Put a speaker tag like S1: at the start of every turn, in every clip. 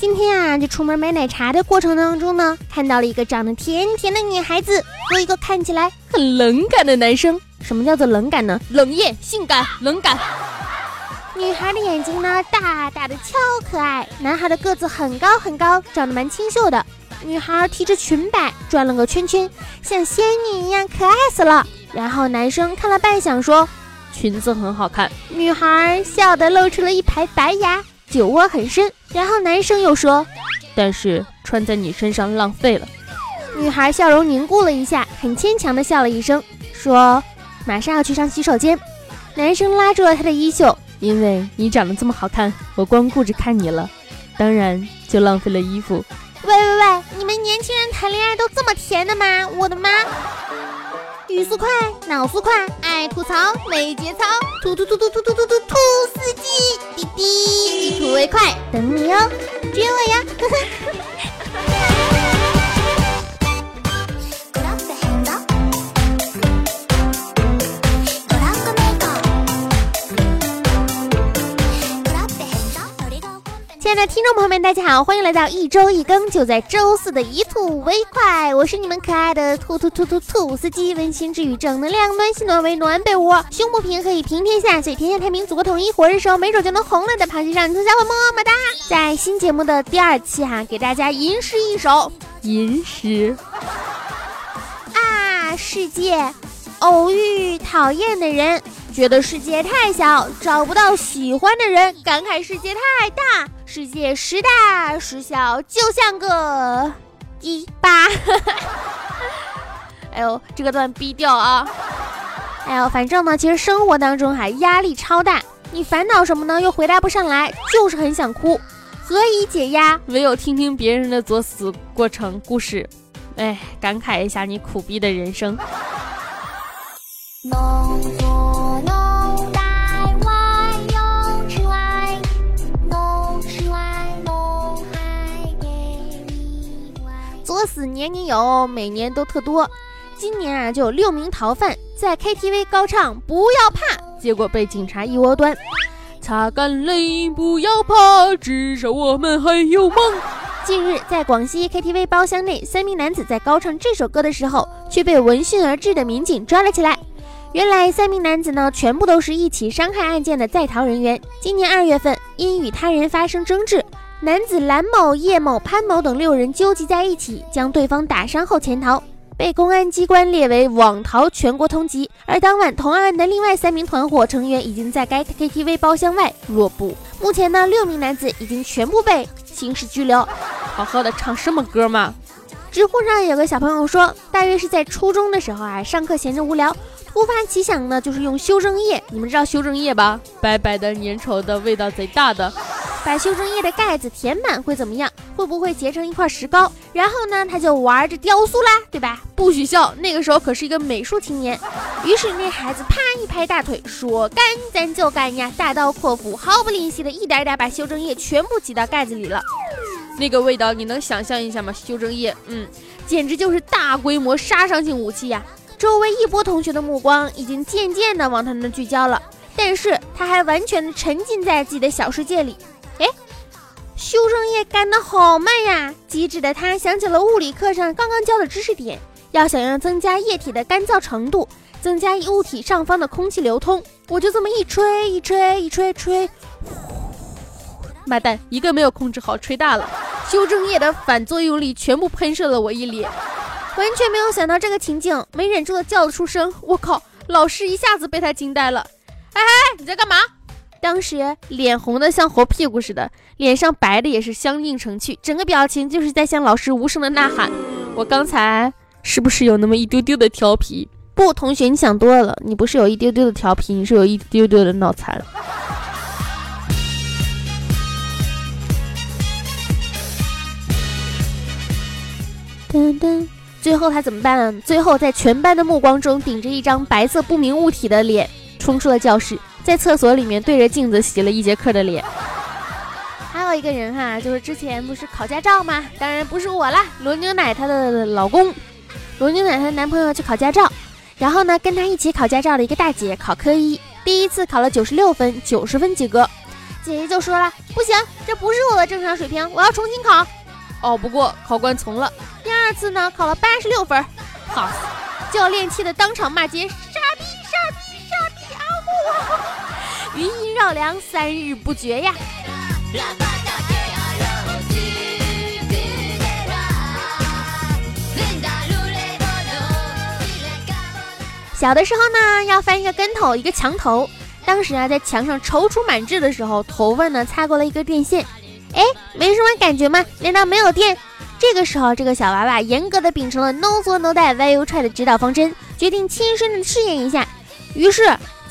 S1: 今天啊，就出门买奶茶的过程当中呢，看到了一个长得甜甜的女孩子和一个看起来很冷感的男生。什么叫做冷感呢？冷艳、性感、冷感。女孩的眼睛呢，大大的，超可爱；男孩的个子很高很高，长得蛮清秀的。女孩提着裙摆转了个圈圈，像仙女一样可爱死了。然后男生看了半晌，说：“
S2: 裙子很好看。”
S1: 女孩笑得露出了一排白牙。酒窝很深，然后男生又说：“
S2: 但是穿在你身上浪费了。”
S1: 女孩笑容凝固了一下，很牵强的笑了一声，说：“马上要去上洗手间。”男生拉住了她的衣袖：“
S2: 因为你长得这么好看，我光顾着看你了，当然就浪费了衣服。”
S1: 喂喂喂，你们年轻人谈恋爱都这么甜的吗？我的妈！语速快，脑速快，爱吐槽没节操，吐吐吐吐吐吐吐吐吐司机滴滴，吐为快，等你哦，追我呀！呵呵。的听众朋友们，大家好，欢迎来到一周一更，就在周四的一吐为快。我是你们可爱的兔兔兔兔兔司机，温馨治愈，正能量，暖心暖胃暖被窝，胸不平可以平天下，所以天下太平，祖国统一，火热时候没准就能红了的螃蟹少女兔小伙么么哒！在新节目的第二期哈，给大家吟诗一首，
S2: 吟诗
S1: 啊，世界偶遇讨厌的人。觉得世界太小，找不到喜欢的人；感慨世界太大，世界十大时小，就像个鸡巴。哎呦，这个段逼掉啊！哎呦，反正呢，其实生活当中还压力超大，你烦恼什么呢？又回答不上来，就是很想哭。何以解压？
S2: 唯有听听别人的作死过程故事，哎，感慨一下你苦逼的人生。
S1: 作死年年有，每年都特多。今年啊，就有六名逃犯在 KTV 高唱《不要怕》，结果被警察一窝端。
S2: 擦干泪，不要怕，至少我们还有梦。
S1: 近日，在广西 KTV 包厢内，三名男子在高唱这首歌的时候，却被闻讯而至的民警抓了起来。原来，三名男子呢，全部都是一起伤害案件的在逃人员。今年二月份，因与他人发生争执。男子蓝某、叶某、潘某等六人纠集在一起，将对方打伤后潜逃，被公安机关列为网逃全国通缉。而当晚同案的另外三名团伙成员已经在该 KTV 包厢外落步。目前呢，六名男子已经全部被刑事拘留。
S2: 好好的唱什么歌嘛？
S1: 知乎上有个小朋友说，大约是在初中的时候啊，上课闲着无聊，突发奇想呢，就是用修正液。你们知道修正液吧？
S2: 白白的、粘稠的，味道贼大的。
S1: 把修正液的盖子填满会怎么样？会不会结成一块石膏？然后呢，他就玩着雕塑啦，对吧？不许笑，那个时候可是一个美术青年。于是那孩子啪一拍大腿，说干咱就干呀！大刀阔斧，毫不吝惜的一点点把修正液全部挤到盖子里了。
S2: 那个味道你能想象一下吗？修正液，嗯，简直就是大规模杀伤性武器呀！
S1: 周围一波同学的目光已经渐渐的往他那聚焦了，但是他还完全的沉浸在自己的小世界里。哎，修正液干得好慢呀！机智的他想起了物理课上刚刚教的知识点，要想要增加液体的干燥程度，增加物体上方的空气流通，我就这么一吹一吹一吹吹，
S2: 妈蛋，一个没有控制好，吹大了，修正液的反作用力全部喷射了我一脸，
S1: 完全没有想到这个情景，没忍住的叫了出声。我靠，老师一下子被他惊呆了。
S2: 哎哎，你在干嘛？
S1: 当时脸红的像猴屁股似的，脸上白的也是相映成趣，整个表情就是在向老师无声的呐喊：“
S2: 我刚才是不是有那么一丢丢的调皮？”
S1: 不，同学，你想多了，你不是有一丢丢的调皮，你是有一丢丢的脑残。噔噔，最后他怎么办？最后在全班的目光中，顶着一张白色不明物体的脸，冲出了教室。在厕所里面对着镜子洗了一节课的脸。还有一个人哈，就是之前不是考驾照吗？当然不是我啦，罗牛奶她的老公，罗牛奶她的男朋友去考驾照，然后呢，跟她一起考驾照的一个大姐考科一，第一次考了九十六分，九十分及格。姐姐就说了：“不行，这不是我的正常水平，我要重新考。”
S2: 哦，不过考官从了。
S1: 第二次呢，考了八十六分，好，教练气得当场骂街：“余音绕梁，三日不绝呀。小的时候呢，要翻一个跟头，一个墙头。当时啊，在墙上踌躇满志的时候，头发呢擦过了一根电线。哎，没什么感觉吗？难道没有电？这个时候，这个小娃娃严格的秉承了 “no 作 no die why you try” 的指导方针，决定亲身的试验一下。于是，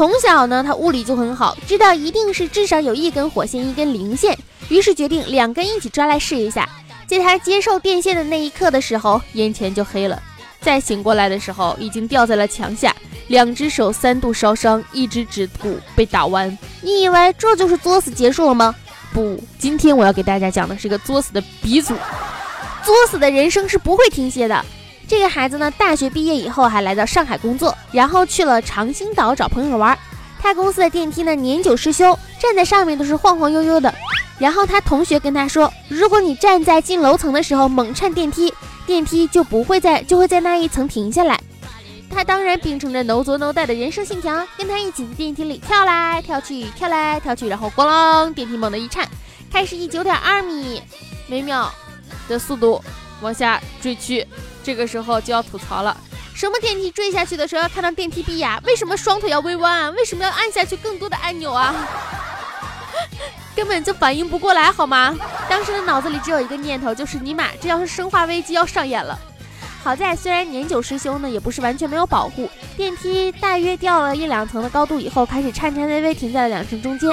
S1: 从小呢，他物理就很好，知道一定是至少有一根火线，一根零线。于是决定两根一起抓来试一下。在他接受电线的那一刻的时候，眼前就黑了。再醒过来的时候，已经掉在了墙下，两只手三度烧伤，一只指骨被打弯。你以为这就是作死结束了吗？不，今天我要给大家讲的是个作死的鼻祖。作死的人生是不会停歇的。这个孩子呢，大学毕业以后还来到上海工作，然后去了长兴岛找朋友玩。他公司的电梯呢年久失修，站在上面都是晃晃悠悠的。然后他同学跟他说，如果你站在进楼层的时候猛颤电梯。电梯就不会在，就会在那一层停下来。他当然秉承着 no 作 no die 的人生信条，跟他一起在电梯里跳来跳去，跳来跳去，然后咣啷，电梯猛地一颤，开始以九点二米每秒的速度往下坠去。这个时候就要吐槽了：什么电梯坠下去的时候要看到电梯壁呀？为什么双腿要微弯啊？为什么要按下去更多的按钮啊？根本就反应不过来，好吗？当时的脑子里只有一个念头，就是尼玛，这要是生化危机要上演了。好在虽然年久失修呢，也不是完全没有保护。电梯大约掉了一两层的高度以后，开始颤颤巍巍停在了两层中间，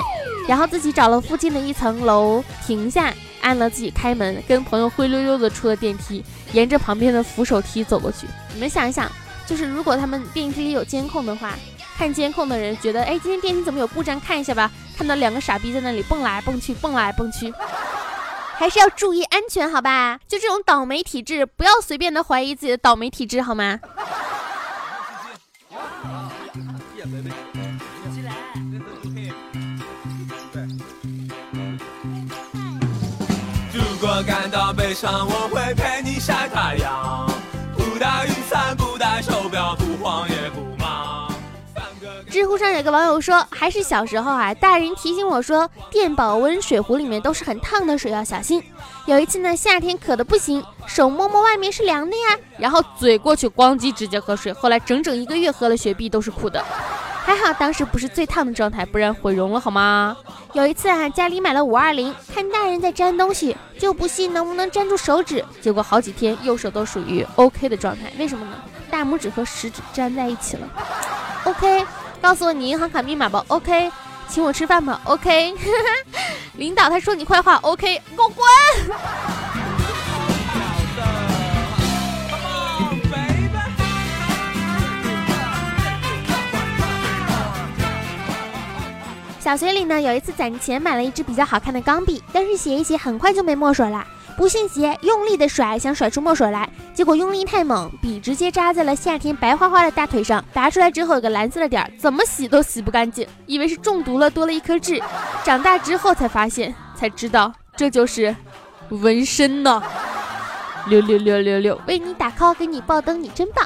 S1: 然后自己找了附近的一层楼停下，按了自己开门，跟朋友灰溜溜的出了电梯，沿着旁边的扶手梯走过去。你们想一想，就是如果他们电梯里有监控的话。看监控的人觉得，哎，今天电梯怎么有故障？看一下吧。看到两个傻逼在那里蹦来蹦去，蹦来蹦去，还是要注意安全，好吧？就这种倒霉体质，不要随便的怀疑自己的倒霉体质，好吗？悲伤，我会陪你晒太阳，不带雨伞，不带手表，不慌也不忙。知乎上有个网友说，还是小时候啊，大人提醒我说，电保温水壶里面都是很烫的水，要小心。有一次呢，夏天渴的不行，手摸摸外面是凉的呀，然后嘴过去咣叽直接喝水，后来整整一个月喝了雪碧都是苦的。还好当时不是最烫的状态，不然毁容了好吗？有一次啊，家里买了五二零，看大人在粘东西，就不信能不能粘住手指，结果好几天右手都属于 OK 的状态，为什么呢？大拇指和食指粘在一起了，OK。告诉我你银行卡密码吧，OK，请我吃饭吧，OK，领导他说你坏话，OK，给我滚！小学里呢，有一次攒钱买了一支比较好看的钢笔，但是写一写很快就没墨水了。不信邪，用力的甩，想甩出墨水来，结果用力太猛，笔直接扎在了夏天白花花的大腿上。拔出来之后有个蓝色的点儿，怎么洗都洗不干净，以为是中毒了，多了一颗痣。长大之后才发现，才知道这就是纹身呢。六六六六六，为你打 call，给你爆灯，你真棒。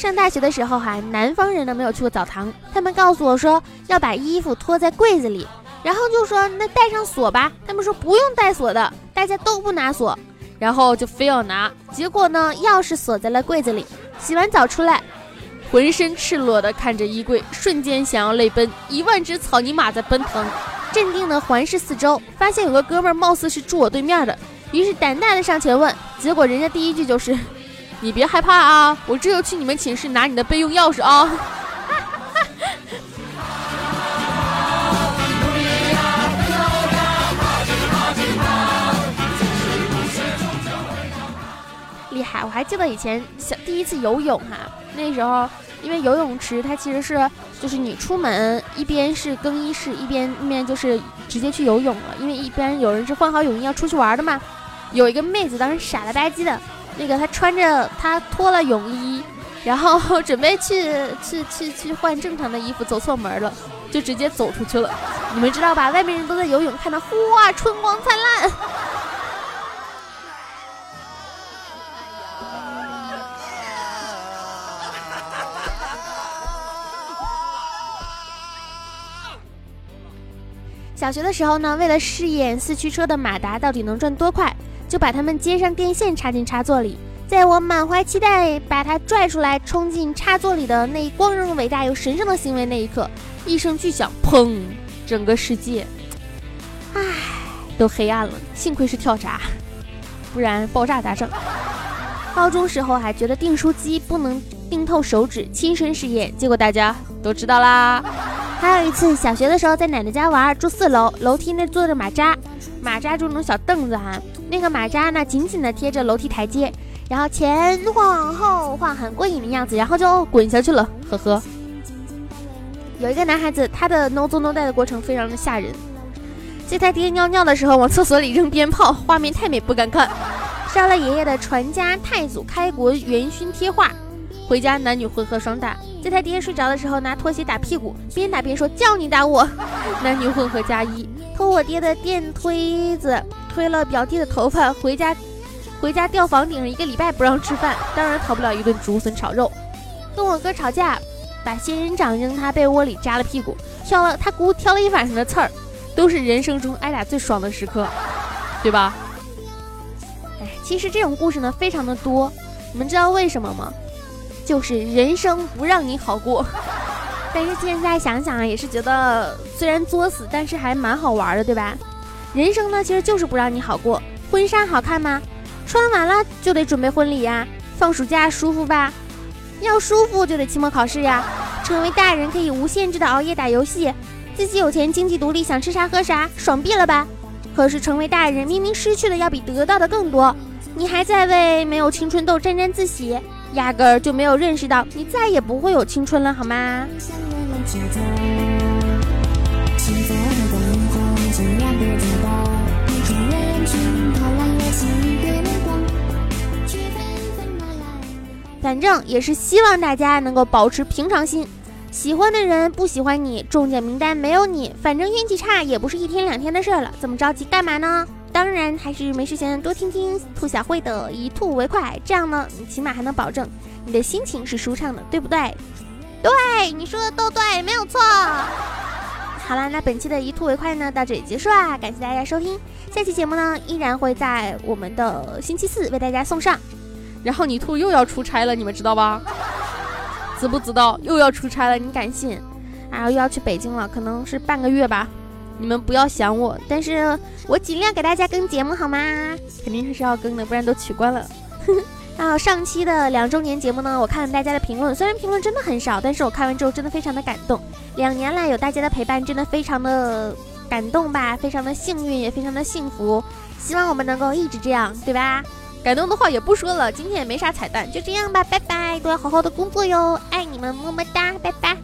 S1: 上大学的时候哈，南方人呢没有去过澡堂，他们告诉我说要把衣服脱在柜子里。然后就说那带上锁吧，他们说不用带锁的，大家都不拿锁，然后就非要拿，结果呢钥匙锁在了柜子里。洗完澡出来，浑身赤裸的看着衣柜，瞬间想要泪奔，一万只草泥马在奔腾。镇定的环视四周，发现有个哥们儿貌似是住我对面的，于是胆大的上前问，结果人家第一句就是，你别害怕啊，我这就去你们寝室拿你的备用钥匙啊。厉害！我还记得以前小第一次游泳哈，那时候因为游泳池它其实是就是你出门一边是更衣室，一边一边就是直接去游泳了，因为一边有人是换好泳衣要出去玩的嘛。有一个妹子当时傻了吧唧的，那个他穿着他脱了泳衣，然后准备去去去去换正常的衣服，走错门了，
S2: 就直接走出去了。你们知道吧？外面人都在游泳，看到哇，春光灿烂。
S1: 小学的时候呢，为了试验四驱车的马达到底能转多快，就把它们接上电线插进插座里。在我满怀期待把它拽出来冲进插座里的那光荣、伟大又神圣的行为那一刻，
S2: 一声巨响，砰！整个世界，唉，都黑暗了。幸亏是跳闸，不然爆炸咋整？
S1: 高中时候还觉得订书机不能订透手指，亲身试验，结果大家都知道啦。还有一次，小学的时候在奶奶家玩，住四楼，楼梯那坐着马扎，马扎住那种小凳子哈，那个马扎呢紧紧的贴着楼梯台阶，然后前晃后晃，很过瘾的样子，然后就滚下去了，呵呵。有一个男孩子，他的 no 做 no 带的过程非常的吓人，在他爹尿尿的时候往厕所里扔鞭炮，画面太美不敢看，烧了爷爷的传家太祖开国元勋贴画，回家男女混合双打。在他爹睡着的时候，拿拖鞋打屁股，边打边说：“叫你打我。”男女混合加一，偷我爹的电推子，推了表弟的头发，回家，回家吊房顶上一个礼拜不让吃饭，当然逃不了一顿竹笋炒肉。跟我哥吵架，把仙人掌扔他被窝里扎了屁股，挑了他姑挑了一晚上的刺儿，都是人生中挨打最爽的时刻，对吧？哎，其实这种故事呢非常的多，你们知道为什么吗？就是人生不让你好过，但是现在想想也是觉得虽然作死，但是还蛮好玩的，对吧？人生呢，其实就是不让你好过。婚纱好看吗？穿完了就得准备婚礼呀。放暑假舒服吧？要舒服就得期末考试呀。成为大人可以无限制的熬夜打游戏，自己有钱经济独立，想吃啥喝啥，爽毙了吧？可是成为大人，明明失去的要比得到的更多，你还在为没有青春痘沾沾自喜。压根儿就没有认识到，你再也不会有青春了，好吗？反正也是希望大家能够保持平常心，喜欢的人不喜欢你，中奖名单没有你，反正运气差也不是一天两天的事了，这么着急干嘛呢？当然，还是没事先多听听兔小慧的一吐为快，这样呢，你起码还能保证你的心情是舒畅的，对不对？对，你说的都对，没有错。好啦，那本期的一吐为快呢，到这里结束啦，感谢大家收听。下期节目呢，依然会在我们的星期四为大家送上。
S2: 然后你兔又要出差了，你们知道吧？知不知道又要出差了？你敢信？啊，又要去北京了，可能是半个月吧。你们不要想我，但是我尽量给大家更节目好吗？肯定还是要更的，不然都取关了。
S1: 啊，上期的两周年节目呢，我看了大家的评论，虽然评论真的很少，但是我看完之后真的非常的感动。两年来有大家的陪伴，真的非常的感动吧，非常的幸运，也非常的幸福。希望我们能够一直这样，对吧？
S2: 感动的话也不说了，今天也没啥彩蛋，就这样吧，拜拜，都要好好的工作哟，爱你们，么么哒，拜拜。